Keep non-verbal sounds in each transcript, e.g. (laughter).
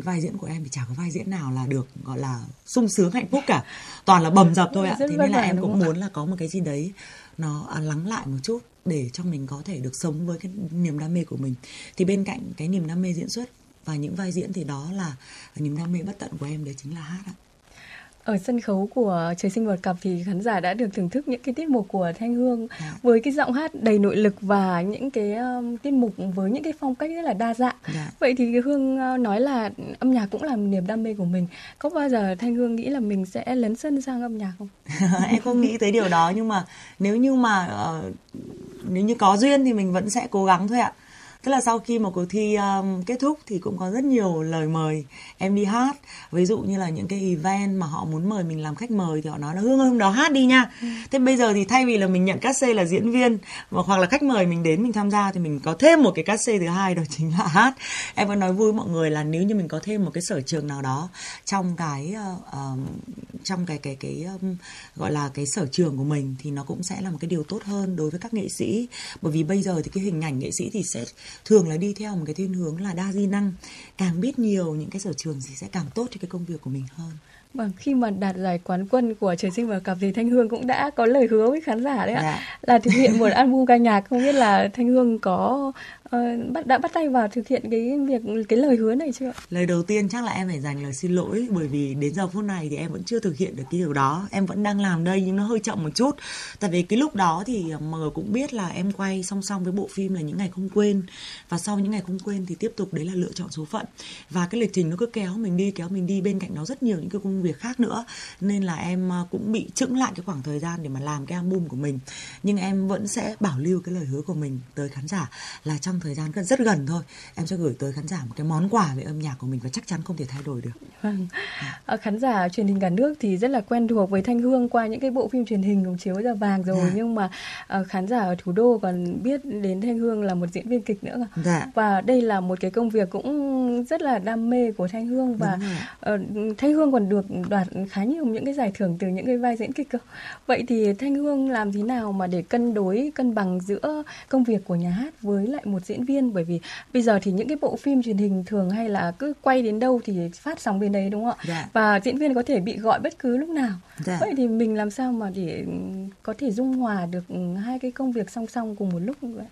vai diễn của em thì chả có vai diễn nào là được gọi là sung sướng hạnh phúc cả. Toàn là bầm dập thôi ạ. Thế nên là em cũng muốn là có một cái gì đấy nó à, lắng lại một chút để cho mình có thể được sống với cái niềm đam mê của mình. Thì bên cạnh cái niềm đam mê diễn xuất và những vai diễn thì đó là niềm đam mê bất tận của em đấy chính là hát ạ ở sân khấu của trời sinh vật cặp thì khán giả đã được thưởng thức những cái tiết mục của thanh hương. Dạ. với cái giọng hát đầy nội lực và những cái um, tiết mục với những cái phong cách rất là đa dạng. Dạ. vậy thì hương uh, nói là âm nhạc cũng là niềm đam mê của mình có bao giờ thanh hương nghĩ là mình sẽ lấn sân sang âm nhạc không (laughs) em không nghĩ tới điều đó nhưng mà nếu như mà uh, nếu như có duyên thì mình vẫn sẽ cố gắng thôi ạ tức là sau khi một cuộc thi um, kết thúc thì cũng có rất nhiều lời mời em đi hát. Ví dụ như là những cái event mà họ muốn mời mình làm khách mời thì họ nói là hương ơi hôm đó hát đi nha. Ừ. thế bây giờ thì thay vì là mình nhận cát xê là diễn viên hoặc là khách mời mình đến mình tham gia thì mình có thêm một cái cát xê thứ hai đó (laughs) chính là hát. Em vẫn nói vui mọi người là nếu như mình có thêm một cái sở trường nào đó trong cái uh, trong cái cái cái um, gọi là cái sở trường của mình thì nó cũng sẽ là một cái điều tốt hơn đối với các nghệ sĩ. Bởi vì bây giờ thì cái hình ảnh nghệ sĩ thì sẽ thường là đi theo một cái thiên hướng là đa di năng càng biết nhiều những cái sở trường thì sẽ càng tốt cho cái công việc của mình hơn Vâng, khi mà đạt giải quán quân của Trời sinh và cặp thì Thanh Hương cũng đã có lời hứa với khán giả đấy ạ. Dạ. Là thực hiện một album ca nhạc, không biết là Thanh Hương có Ờ, bắt, đã bắt tay vào thực hiện cái việc, cái lời hứa này chưa? Lời đầu tiên chắc là em phải dành lời xin lỗi, bởi vì đến giờ phút này thì em vẫn chưa thực hiện được cái điều đó. Em vẫn đang làm đây nhưng nó hơi chậm một chút. Tại vì cái lúc đó thì ờ, mọi người cũng biết là em quay song song với bộ phim là những ngày không quên và sau những ngày không quên thì tiếp tục đấy là lựa chọn số phận và cái lịch trình nó cứ kéo mình đi, kéo mình đi bên cạnh đó rất nhiều những cái công việc khác nữa nên là em ờ, cũng bị chững lại cái khoảng thời gian để mà làm cái album của mình nhưng em vẫn sẽ bảo lưu cái lời hứa của mình tới khán giả là trong thời gian rất gần thôi. Em sẽ gửi tới khán giả một cái món quà về âm nhạc của mình và chắc chắn không thể thay đổi được. Vâng. à, khán giả truyền hình cả nước thì rất là quen thuộc với thanh hương qua những cái bộ phim truyền hình cùng chiếu giờ vàng rồi. Dạ. nhưng mà à, khán giả ở thủ đô còn biết đến thanh hương là một diễn viên kịch nữa dạ. và đây là một cái công việc cũng rất là đam mê của thanh hương và uh, thanh hương còn được đoạt khá nhiều những cái giải thưởng từ những cái vai diễn kịch cơ. Vậy thì thanh hương làm thế nào mà để cân đối cân bằng giữa công việc của nhà hát với lại một diễn viên bởi vì bây giờ thì những cái bộ phim truyền hình thường hay là cứ quay đến đâu thì phát sóng đến đấy đúng không ạ dạ. và diễn viên có thể bị gọi bất cứ lúc nào dạ. vậy thì mình làm sao mà để có thể dung hòa được hai cái công việc song song cùng một lúc như vậy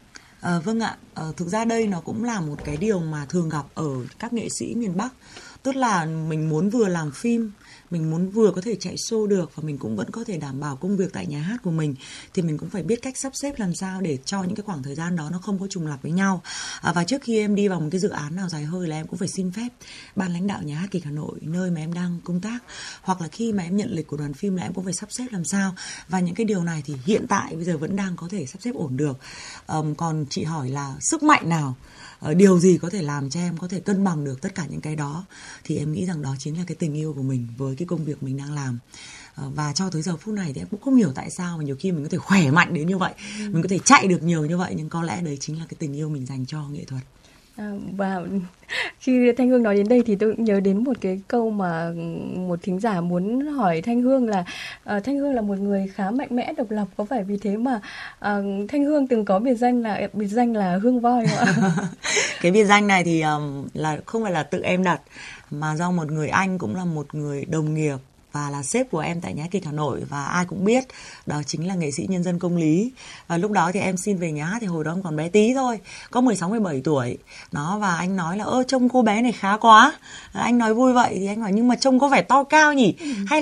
À, vâng ạ, à, thực ra đây nó cũng là một cái điều mà thường gặp ở các nghệ sĩ miền Bắc. Tức là mình muốn vừa làm phim mình muốn vừa có thể chạy show được và mình cũng vẫn có thể đảm bảo công việc tại nhà hát của mình thì mình cũng phải biết cách sắp xếp làm sao để cho những cái khoảng thời gian đó nó không có trùng lặp với nhau. À, và trước khi em đi vào một cái dự án nào dài hơi là em cũng phải xin phép ban lãnh đạo nhà hát kịch Hà Nội nơi mà em đang công tác. Hoặc là khi mà em nhận lịch của đoàn phim là em cũng phải sắp xếp làm sao. Và những cái điều này thì hiện tại bây giờ vẫn đang có thể sắp xếp ổn được. À, còn chị hỏi là sức mạnh nào ờ, điều gì có thể làm cho em có thể cân bằng được tất cả những cái đó? Thì em nghĩ rằng đó chính là cái tình yêu của mình với cái công việc mình đang làm ờ, và cho tới giờ phút này thì em cũng không hiểu tại sao mà nhiều khi mình có thể khỏe mạnh đến như vậy ừ. mình có thể chạy được nhiều như vậy nhưng có lẽ đấy chính là cái tình yêu mình dành cho nghệ thuật À, và (laughs) khi Thanh Hương nói đến đây thì tôi nhớ đến một cái câu mà một thính giả muốn hỏi Thanh Hương là uh, Thanh Hương là một người khá mạnh mẽ độc lập có phải vì thế mà uh, Thanh Hương từng có biệt danh là biệt danh là Hương voi không ạ? (laughs) cái biệt danh này thì um, là không phải là tự em đặt mà do một người anh cũng là một người đồng nghiệp và là sếp của em tại nhà kịch Hà Nội và ai cũng biết đó chính là nghệ sĩ nhân dân công lý. Và lúc đó thì em xin về nhà hát thì hồi đó em còn bé tí thôi có 16 17 tuổi. Nó và anh nói là ơ trông cô bé này khá quá. Anh nói vui vậy thì anh hỏi nhưng mà trông có vẻ to cao nhỉ? Hay